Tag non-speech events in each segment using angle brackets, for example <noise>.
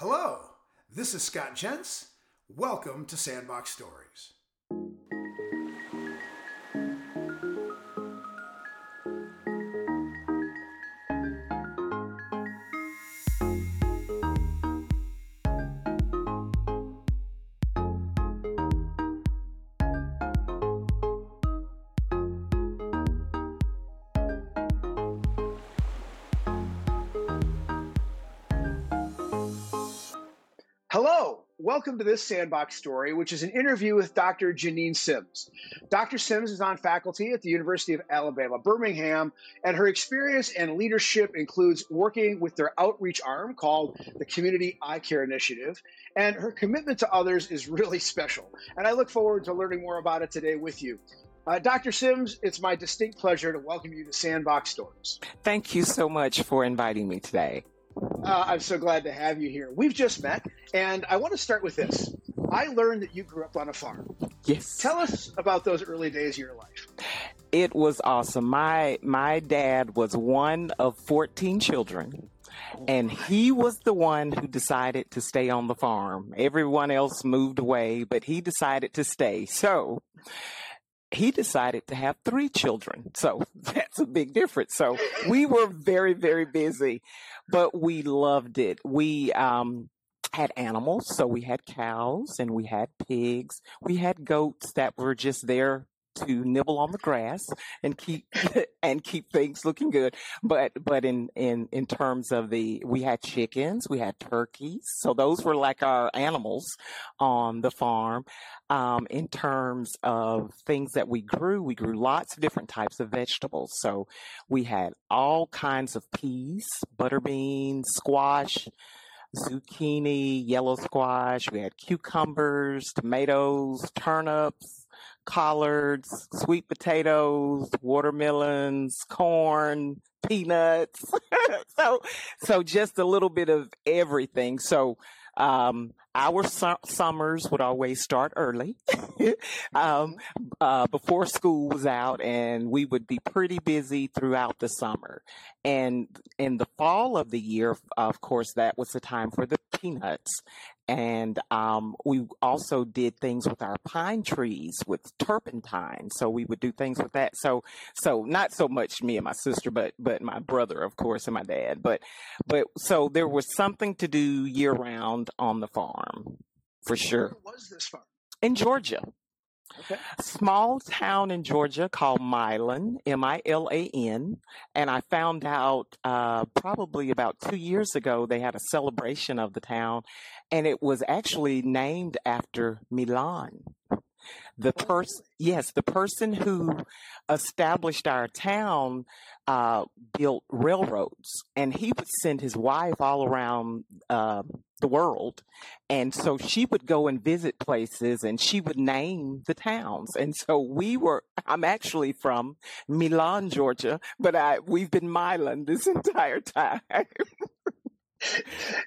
Hello, this is Scott Jens. Welcome to Sandbox Stories. Welcome to this Sandbox Story, which is an interview with Dr. Janine Sims. Dr. Sims is on faculty at the University of Alabama, Birmingham, and her experience and leadership includes working with their outreach arm called the Community Eye Care Initiative, and her commitment to others is really <laughs> special. And I look forward to learning more about it today with you. Uh, Dr. Sims, it's my distinct pleasure to welcome you to Sandbox Stories. Thank you so much for inviting me today. Uh, I'm so glad to have you here. We've just met, and I want to start with this. I learned that you grew up on a farm. Yes. Tell us about those early days of your life. It was awesome. My my dad was one of 14 children, and he was the one who decided to stay on the farm. Everyone else moved away, but he decided to stay. So, he decided to have three children. So <laughs> that's a big difference. So we were very, very busy, but we loved it. We, um, had animals. So we had cows and we had pigs. We had goats that were just there to nibble on the grass and keep <laughs> and keep things looking good. But but in in in terms of the we had chickens, we had turkeys. So those were like our animals on the farm. Um, in terms of things that we grew, we grew lots of different types of vegetables. So we had all kinds of peas, butter beans, squash, zucchini, yellow squash. We had cucumbers, tomatoes, turnips, collards, sweet potatoes, watermelons, corn, peanuts. <laughs> so, so just a little bit of everything. So, um, our su- summers would always start early, <laughs> um, uh, before school was out and we would be pretty busy throughout the summer. And in the fall of the year, of course, that was the time for the peanuts. And, um, we also did things with our pine trees with turpentine. So we would do things with that. So, so not so much me and my sister, but, but my brother, of course, and my dad. But, but so there was something to do year round on the farm for sure. Where was this farm? In Georgia. Okay. Small town in Georgia called Milan, M-I-L-A-N. And I found out, uh, probably about two years ago, they had a celebration of the town and it was actually named after Milan. The person, yes, the person who established our town, uh, built railroads and he would send his wife all around, uh, the world. And so she would go and visit places and she would name the towns. And so we were, I'm actually from Milan, Georgia, but I, we've been Milan this <laughs> entire time.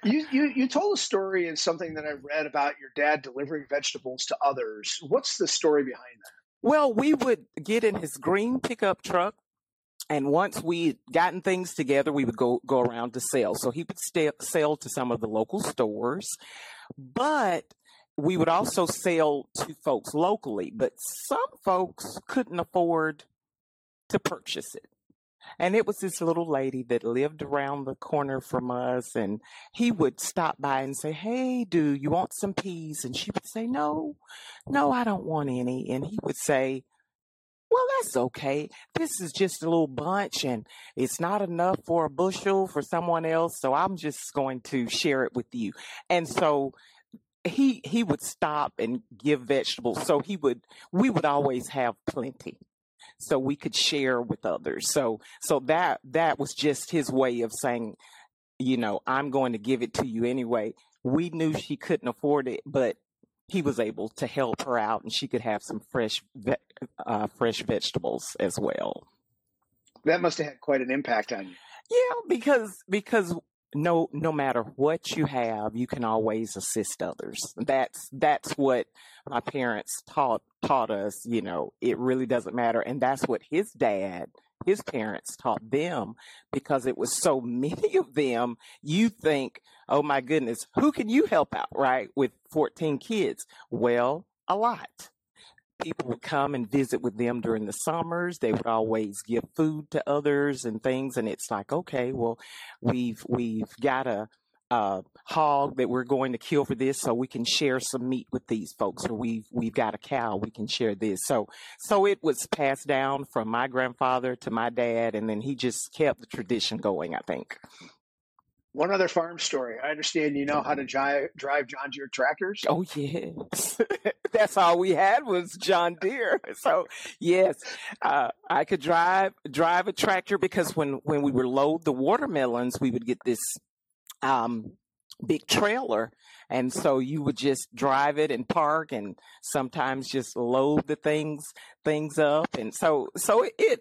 You, you you told a story in something that I read about your dad delivering vegetables to others. What's the story behind that? well, we would get in his green pickup truck. And once we had gotten things together, we would go, go around to sell. So he would sell to some of the local stores, but we would also sell to folks locally, but some folks couldn't afford to purchase it. And it was this little lady that lived around the corner from us and he would stop by and say, Hey, do you want some peas? And she would say, No, no, I don't want any. And he would say, well, that's okay. This is just a little bunch and it's not enough for a bushel for someone else. So I'm just going to share it with you. And so he, he would stop and give vegetables. So he would, we would always have plenty. So we could share with others. So, so that, that was just his way of saying, you know, I'm going to give it to you anyway. We knew she couldn't afford it, but he was able to help her out and she could have some fresh, ve- uh, fresh vegetables as well. That must have had quite an impact on you. Yeah, because, because no, no matter what you have, you can always assist others. That's, that's what my parents taught, taught us, you know, it really doesn't matter. And that's what his dad his parents taught them because it was so <laughs> many of them. You think, oh my goodness, who can you help out, right? With 14 kids. Well, a lot. People would come and visit with them during the summers. They would always give food to others and things. And it's like, okay, well, we've, we've got a, uh, hog that we're going to kill for this, so we can share some meat with these folks. Or we've we've got a cow, we can share this. So so it was passed down from my grandfather to my dad, and then he just kept the tradition going. I think. One other farm story. I understand you know how to drive, drive John Deere tractors. Oh yes, <laughs> that's all we had was John Deere. <laughs> So yes, uh, I could drive drive a tractor because when when we would load the watermelons, we would get this um, big trailer. And so you would just drive it and park and sometimes just load the things, things up. And so, so it,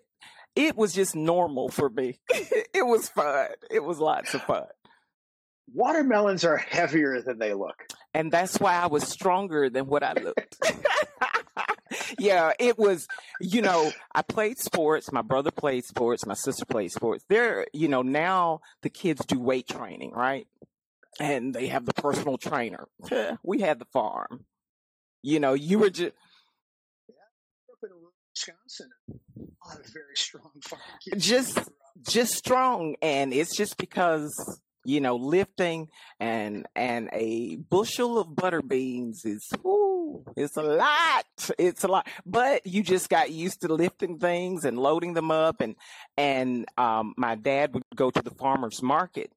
it was just normal for me. <laughs> it was fun. It was lots of fun. Watermelons are heavier than they look. And that's why I was stronger than what I looked. <laughs> yeah, it was, you know, I played sports. My brother played sports. My sister played sports. There, you know, now the kids do weight training, right? And they have the personal trainer. we had the farm. You know, you were just. Yeah, in Wisconsin, a lot of very strong <laughs> farm kids. Just, just strong, and it's just because you know, lifting and and a bushel of butter beans is it's a lot. It's a lot. But you just got used to lifting things and loading them up and and um my dad would go to the farmers market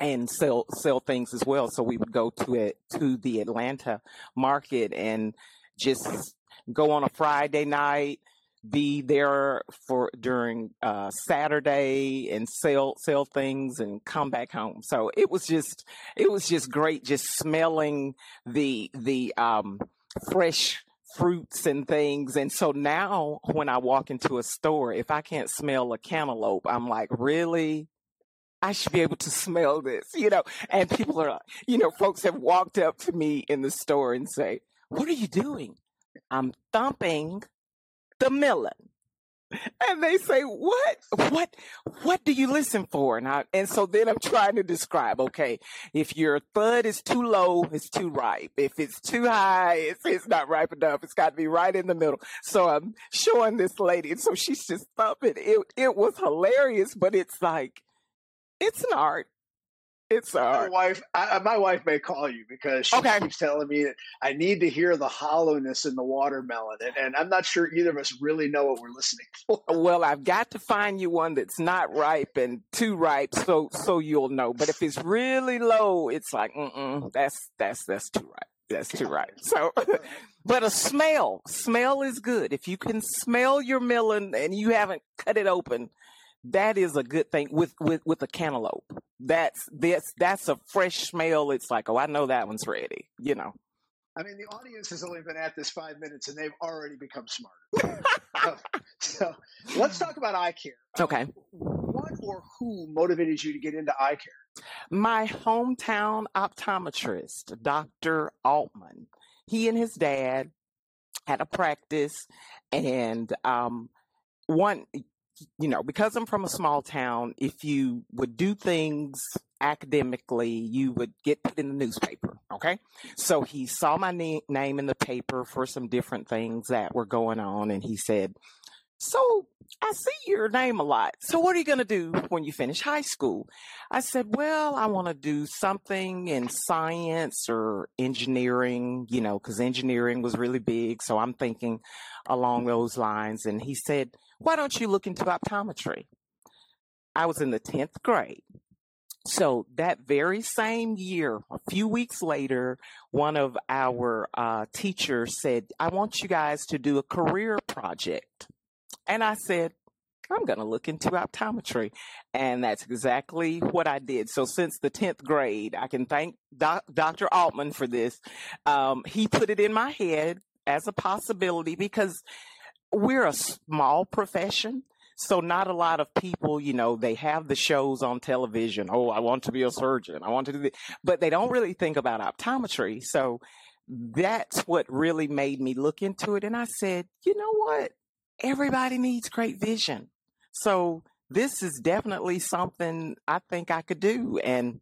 and sell sell things as well. So we would go to it to the Atlanta market and just go on a Friday night be there for during uh, Saturday and sell sell things and come back home. So it was just it was just great, just smelling the the um, fresh fruits and things. And so now when I walk into a store, if I can't smell a cantaloupe, I'm like, really? I should be able to smell this, you know. And people are, you know, folks have walked up to me in the store and say, "What are you doing?" I'm thumping the melon. And they say, what, what, what do you listen for? And I, and so then I'm trying to describe, okay, if your thud is too low, it's too ripe. If it's too high, it's, it's not ripe enough. It's got to be right in the middle. So I'm showing this lady. And so she's just thumping. It, it was hilarious, but it's like, it's an art. It's my wife. I, my wife may call you because she okay. keeps telling me that I need to hear the hollowness in the watermelon, and, and I'm not sure either of us really know what we're listening <laughs> for. Well, I've got to find you one that's not ripe and too ripe, so so you'll know. But if it's really low, it's like, mm that's that's that's too ripe. That's too ripe. So, <laughs> but a smell, smell is good. If you can smell your melon and you haven't cut it open, that is a good thing with with with a cantaloupe. That's that's that's a fresh smell. It's like, oh, I know that one's ready. You know. I mean, the audience has only been at this five minutes, and they've already become smarter. <laughs> so, so, let's talk about eye care. Okay. What or who motivated you to get into eye care? My hometown optometrist, Dr. Altman. He and his dad had a practice, and um, one you know, because I'm from a small town, if you would do things academically, you would get put in the newspaper. Okay. So he saw my na- name in the paper for some different things that were going on. And he said, So I see your name a lot. So what are you going to do when you finish high school? I said, Well, I want to do something in science or engineering, you know, because engineering was really big. So I'm thinking along those lines. And he said, why don't you look into optometry? I was in the 10th grade. So that very same year, a few weeks later, one of our uh, teachers said, I want you guys to do a career project. And I said, I'm going to look into optometry. And that's exactly what I did. So since the 10th grade, I can thank Doc- Dr. Altman for this. Um, he put it in my head as a possibility because we're a small profession. So not a lot of people, you know, they have the shows on television. Oh, I want to be a surgeon. I want to do this, but they don't really think about optometry. So that's what really made me look into it. And I said, you know what? Everybody needs great vision. So this is definitely something I think I could do and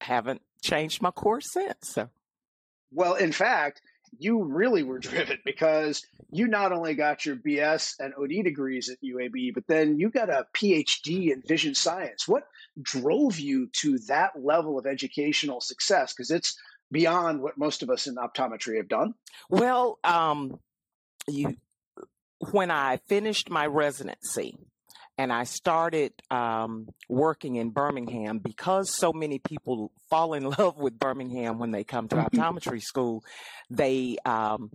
haven't changed my course since. So. Well, in fact, you really were <laughs> driven because you not only got your BS and OD degrees at UAB, but then you got a PhD in vision science. What drove you to that level of educational success? Because it's beyond what most of us in optometry have done. Well, um, you when I finished my residency, and I started um, working in Birmingham because so many people fall in <laughs> love with Birmingham when they come to <laughs> optometry school. They um,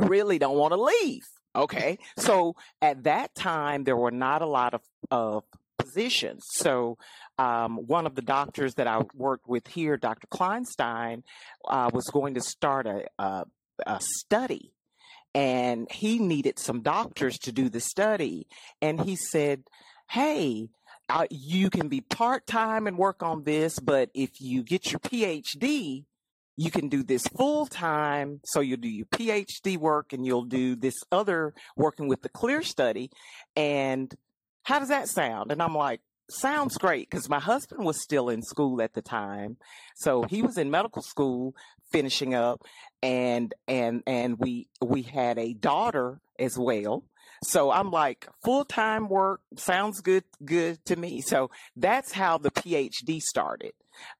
really don't want to leave. Okay, so at that time there were not a lot of, of positions. So um, one of the doctors that I worked with here, Dr. Kleinstein, uh, was going to start a, a, a study and he needed some doctors to do the study. And he said, Hey, uh, you can be part time and work on this, but if you get your PhD, you can do this full time. So you'll do your PhD work and you'll do this other working with the CLEERE study. And how does that sound? And I'm like, sounds great because my husband was still in school at the time so he was in medical school finishing up and and and we we had a daughter as well. So i'm like full-time work sounds good good to me. So that's how the phd started.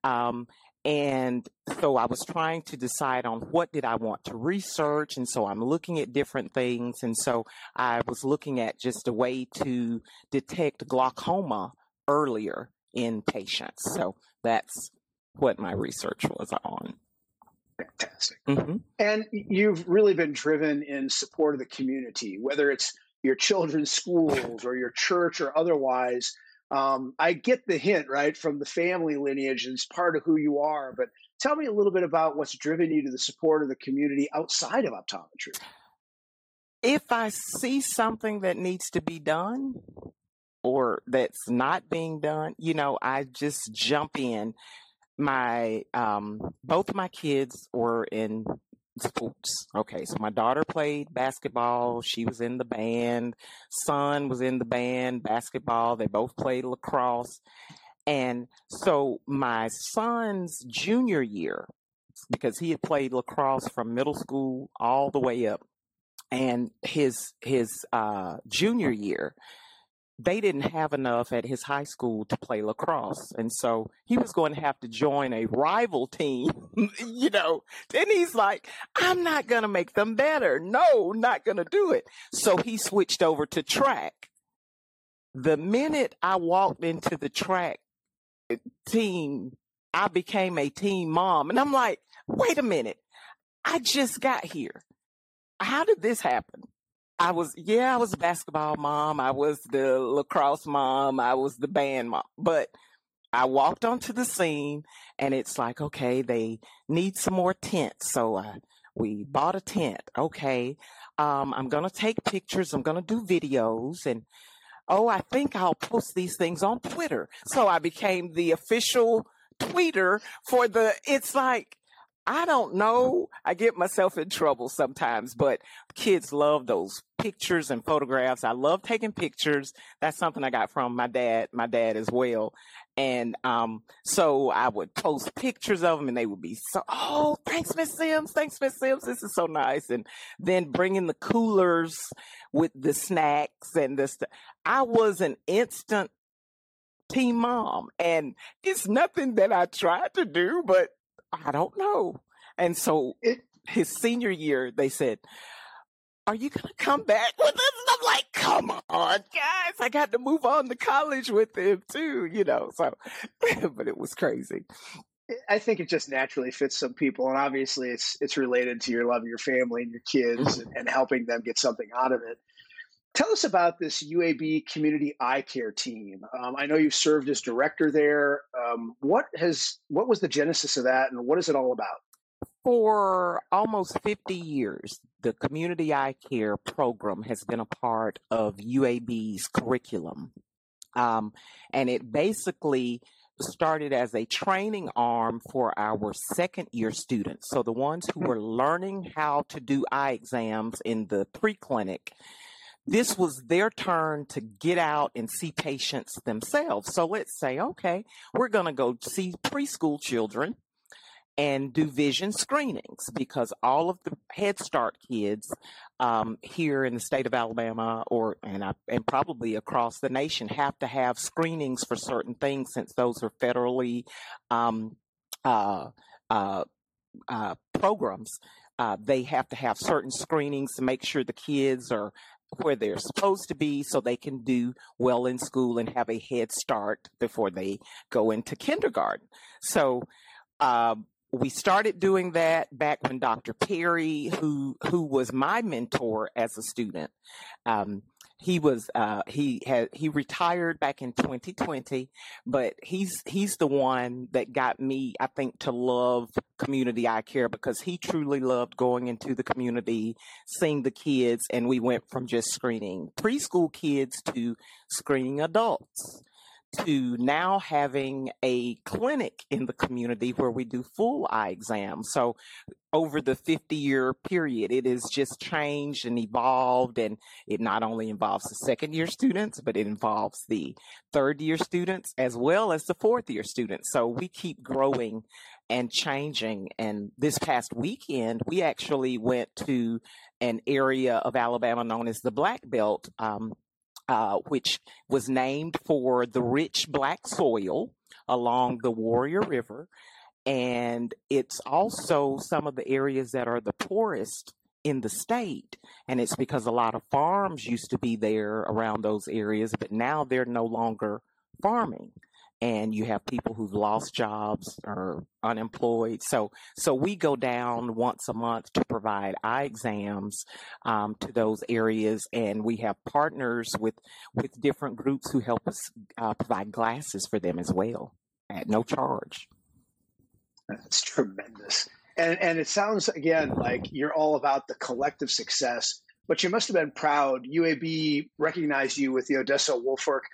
Um, and so i was trying to decide on what did i want to research and so i'm looking at different things and so i was looking at just a way to detect glaucoma earlier in patients so that's what my research was on Fantastic. Mm-hmm. And you've really been driven in support of the community, whether it's your children's schools or your church or otherwise. Um, I get the hint, right, from the family lineage and it's part of who you are. But tell me a little bit about what's driven you to the support of the community outside of optometry. If I see something that needs to be done or that's not being done, you know, I just jump in my um both my kids were in sports. Okay, so my daughter played basketball. She was in the band. Son was in the band, basketball. They both played lacrosse. And so my son's junior year, because he had played lacrosse from middle school all the way up, and his his uh, junior year, they didn't have enough at his high school to play lacrosse. And so he was going to have to join a rival team, <laughs> you know. And he's like, I'm not going to make them better. No, not going to do it. So he switched over to track. The minute I walked into the track eh, team, I became a team mom. And I'm like, wait a minute. I just got here. How did this happen? I was, yeah, I was a basketball mom. I was the lacrosse mom. I was the band mom. But I walked onto the scene and it's like, okay, they need some more tents. So uh, we bought a tent. Okay. Um, I'm going to take pictures. I'm going to do videos and, oh, I think I'll post these things on Twitter. So I became the official tweeter for the, it's like, I don't know. I get myself in trouble sometimes, but kids love those pictures and photographs. I love taking pictures. That's something I got from my dad, my dad as well. And, um, so I would post pictures of them and they would be so, oh, thanks, Miss Sims. Thanks, Miss Sims. This is so nice. And then bringing the coolers with the snacks and this. I was an instant team mom and it's nothing that I tried to do, but I don't know. And so it, his senior year, they said, are you going to come back with us? And I'm like, come on, guys. I got to move on to college with him too, you know. So, <laughs> but it was crazy. I think it just naturally fits some people, and obviously, it's it's related to your love of your family and your kids, mm-hmm. and, and helping them get something out of it. Tell us about this UAB Community Eye Care team. Um, I know you've served as director there. Um, what has what was the genesis of that, and what is it all about? For almost 50 years, the Community Eye Care program has been a part of UAB's curriculum. Um, and it basically started as a training arm for our second year students. So the ones who were learning how to do eye exams in the pre clinic this was their turn to get out and see patients themselves. So let's say, okay, we're going to go see preschool children and do vision screenings because all of the Head Start kids um, here in the state of Alabama, or and I, and probably across the nation, have to have screenings for certain things since those are federally um, uh, uh, uh, programs. Uh, they have to have certain screenings to make sure the kids are where they're supposed to be so they can do well in school and have a head start before they go into kindergarten. So, uh, we started doing that back when Dr. Perry, who who was my mentor as a student, um, he was uh, he had he retired back in 2020, but he's he's the one that got me, I think, to love community eye care because he truly loved going into the community, seeing the kids, and we went from just screening preschool kids to screening adults to now having a clinic in the community where we do full eye exams. So over the 50 year period, it has just changed and evolved. And it not only involves the second year students, but it involves the third year students as well as the fourth year students. So we keep growing and changing. And this past weekend, we actually went to an area of Alabama known as the Black Belt. Um, uh, which was named for the rich black soil along the Warrior River. And it's also some of the areas that are the poorest in the state. And it's because a lot of farms used to be there around those areas, but now they're no longer farming and you have people who've lost jobs or unemployed. So, so we go down once a month to provide eye exams um, to those areas, and we have partners with with different groups who help us uh, provide glasses for them as well at no charge. That's tremendous, and and it sounds again like you're all about the collective success. But you must have been proud. UAB recognized you with the Odessa Woolfolk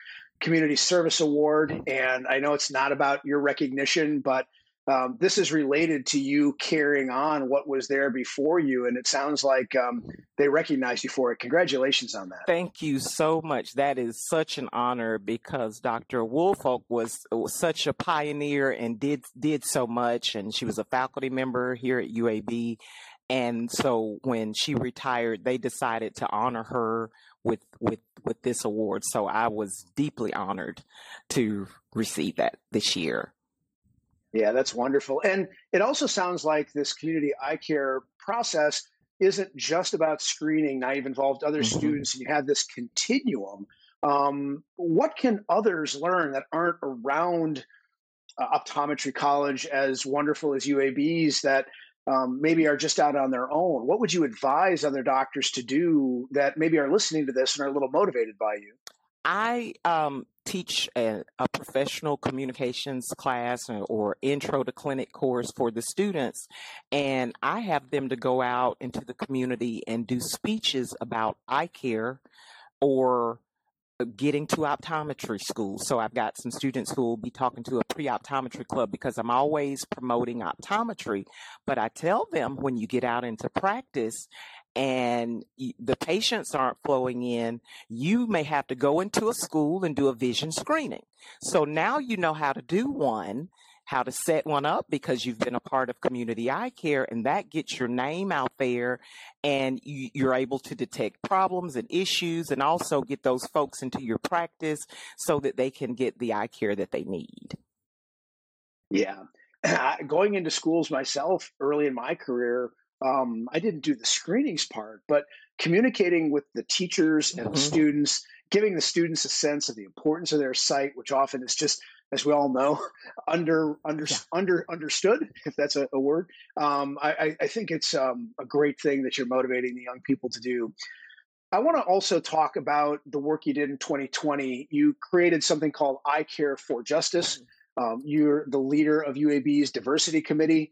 Community Service Award. And I know it's not about your recognition, but um, this is related to you carrying on what was there before you. And it sounds like um, they recognize you for it. Congratulations on that. Thank you so much. That is such an honor because Dr. Woolfolk was, was such a pioneer and did, did so much. And she was a faculty member here at UAB. And so when she retired, they decided to honor her with with with this award. So I was deeply honored to receive that this year. Yeah, that's wonderful. And it also sounds like this community eye care process isn't just about screening. Now you've involved other mm-hmm. students and you have this continuum. Um, what can others learn that aren't around uh, optometry college as wonderful as UAB's that um, maybe are just out on their own, what would you advise other doctors to do that maybe are listening to this and are a little motivated by you? I um, teach a, a, professional communications class or, or, intro to clinic course for the students, and I have them to go out into the community and do speeches about eye care or getting to optometry school. So I've got some students who will be talking to a pre-optometry club because I'm always promoting optometry. But I tell them when you get out into practice and the patients aren't flowing in, you may have to go into a school and do a vision screening. So now you know how to do one how to set one up because you've been a part of community eye care and that gets your name out there and you, are able to detect problems and issues and also get those folks into your practice so that they can get the eye care that they need. Yeah. <clears throat> Going into schools myself early in my career, um, I didn't do the screenings part, but communicating with the teachers and mm-hmm. the students, giving the students a sense of the importance of their sight, which often is just as we all know, <laughs> under under yeah. under understood, if that's a, a word. Um, I, I, think it's um, a great thing that you're motivating the young people to do. I want to also talk about the work you did in 2020. You created something called I Care for Justice. Mm-hmm. Um, you're the leader of UAB's diversity committee.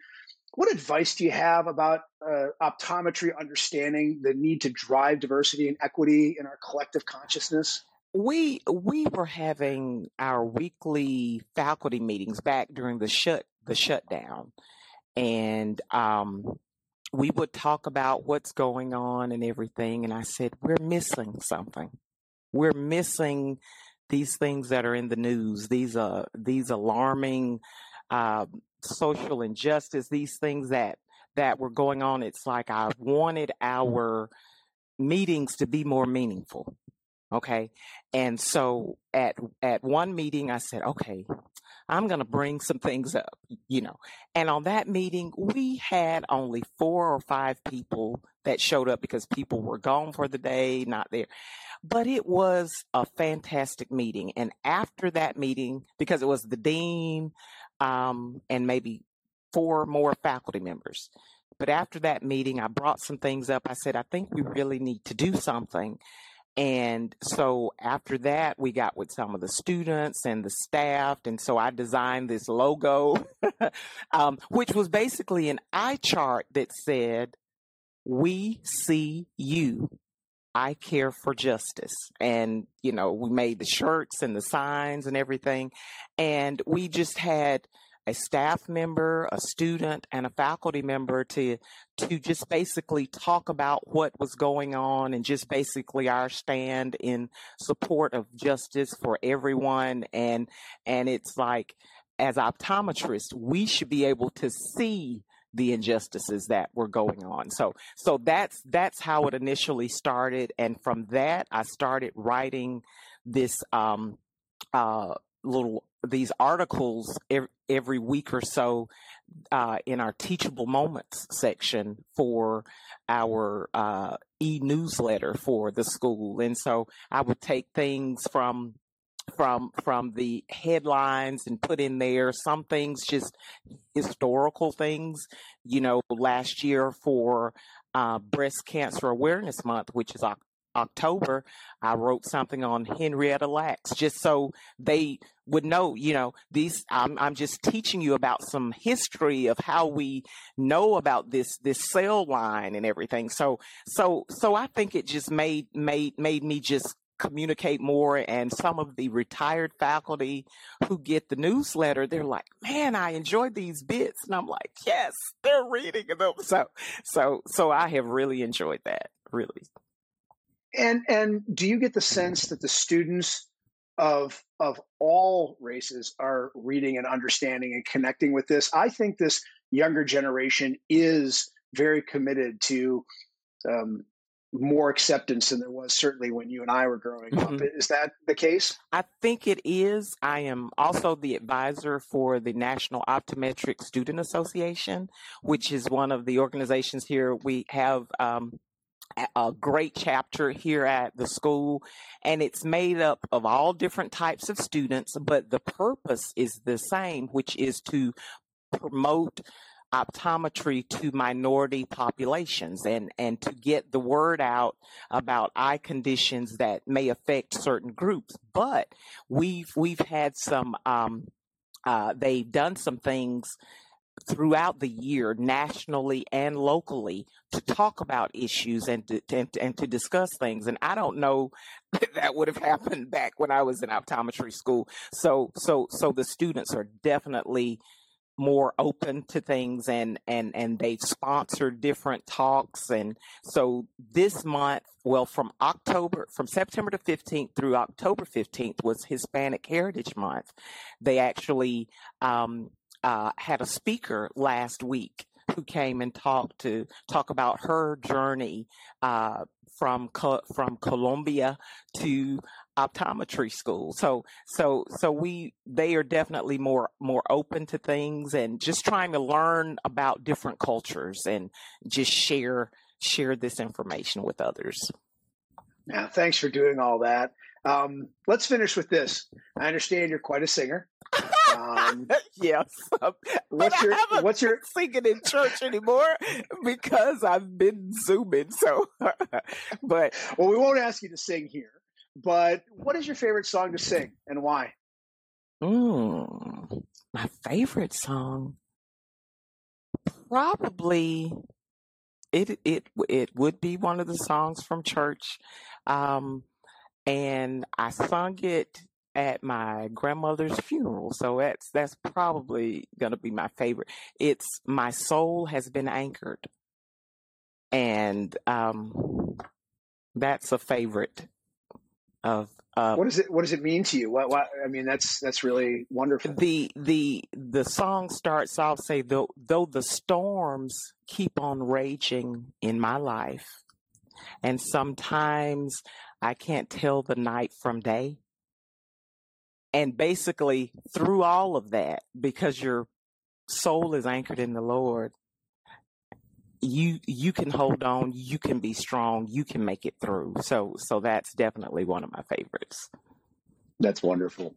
What advice do you have about uh, optometry understanding the need to drive diversity and equity in our collective consciousness? We we were having our weekly faculty meetings back during the shut the shutdown and um we would talk about what's going on and everything. And I said, we're missing something. We're missing these things that are in the news. These are these alarming uh, social injustice. These things that that were going on. It's like I wanted our meetings to be more meaningful. Okay. And so at at one meeting I said, okay, I'm going to bring some things up, you know. And on that meeting, we had only four or five people that showed up because people were gone for the day, not there. But it was a fantastic meeting. And after that meeting, because it was the dean um, and maybe four more faculty members. But after that meeting, I brought some things up. I said, I think we really need to do something. And so after that, we got with some of the students and the staff. And so I designed this logo, <laughs> um, which was basically an eye chart that said, We see you. I care for justice. And, you know, we made the shirts and the signs and everything. And we just had a staff member, a student, and a faculty member to to just basically talk about what was going on and just basically our stand in support of justice for everyone. And and it's like as optometrists, we should be able to see the injustices that were going on. So so that's that's how it initially started, and from that I started writing this um, uh, little these articles every, every week or so uh, in our teachable moments section for our uh, e-newsletter for the school. And so i would take things from from from the headlines and put in there some things just historical things. You know last year for uh, breast cancer awareness month which is October, I wrote something on Henrietta Lacks just so they would know, you know, these, I'm, I'm just teaching you about some history of how we know about this, this cell line and everything. So, so, so I think it just made, made, made me just communicate more and some of the retired faculty who get the newsletter they're like man i enjoyed these bits and i'm like yes they're reading them so so so i have really enjoyed that really and and do you get the sense that the students of of all races are reading and understanding and connecting with this? I think this younger generation is very committed to um, more acceptance than there was certainly when you and I were growing mm-hmm. up. Is that the case? I think it is. I am also the advisor for the National Optometric Student Association, which is one of the organizations here. We have um, a great chapter here at the school and it's made up of all different types of students but the purpose is the same which is to promote optometry to minority populations and and to get the word out about eye conditions that may affect certain groups. But we've we've had some um, uh, they've done some things throughout the year, nationally and locally, to talk about issues and to, and, and to discuss things. And I don't know <laughs> that, that would have happened back when I was in optometry school. So, so, so the students are definitely more open to things and and and they've sponsored different talks and so this month well from october from september to 15th through october 15th was hispanic heritage month they actually um, uh, had a speaker last week who came and talked to talk about her journey uh, from from Colombia to optometry school. So so so we they are definitely more more open to things and just trying to learn about different cultures and just share share this information with others. Yeah, thanks for doing all that. Um, let's finish with this. I understand you're quite a singer. Um, <laughs> yes. What's your What's your singing in church anymore because I've been zooming. So, <laughs> but well, we won't ask you to sing here. But what is your favorite song to sing and why? Mm, my favorite song, probably it it it would be one of the songs from church. Um, and I sung it at my grandmother's funeral. So that's that's probably going to be my favorite. It's my soul has been anchored. and um, that's a favorite of uh, what does it what does it mean to you what, what i mean that's that's really wonderful the the the song starts off say though though the storms keep on raging in my life and sometimes i can't tell the night from day and basically through all of that because your soul is anchored in the lord you you can hold on you can be strong you can make it through. So so that's definitely one of my favorites. That's wonderful.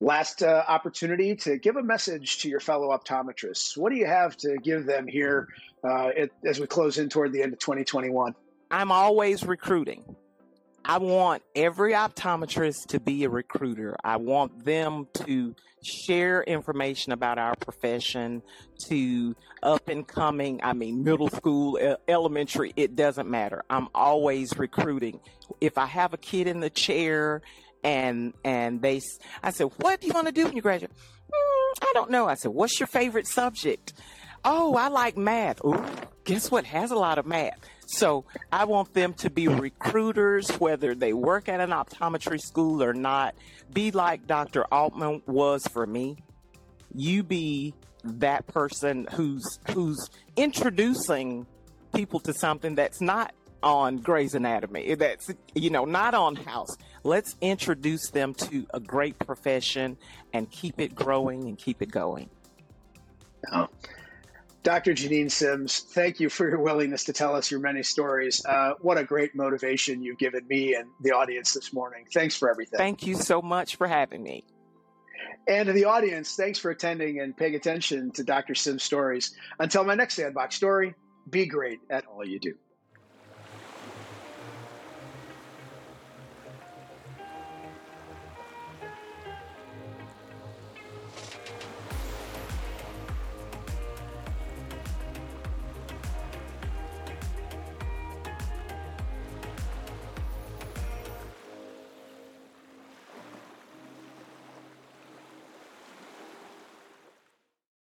Last uh, opportunity to give a message to your fellow optometrists. What do you have to give them here uh, it, as we close in toward the end of 2021 i'm always recruiting I want every optometrist to be a recruiter. I want them to share information about our profession to up and coming, I mean, middle school, elementary, it doesn't matter. I'm always recruiting. If I have a kid in the chair and, and they, I said, what do you want to do when you graduate? Mm, I don't know. I said, what's your favorite subject? Oh, I like math. Ooh, guess what has a lot of math? So I want them to be recruiters, whether they work at an optometry school or not. Be like Dr. Altman was for me. You be that person who's who's introducing people to something that's not on Grey's Anatomy. That's you know not on House. Let's introduce them to a great profession and keep it growing and keep it going. Oh. Dr. Janine Sims, thank you for your willingness to tell us your many stories. Uh, what a great motivation you've given me and the audience this morning. Thanks for everything. Thank you so much for having me. And to the audience, thanks for attending and paying attention to Dr. Sims' stories. Until my next Sandbox story, be great at all you do.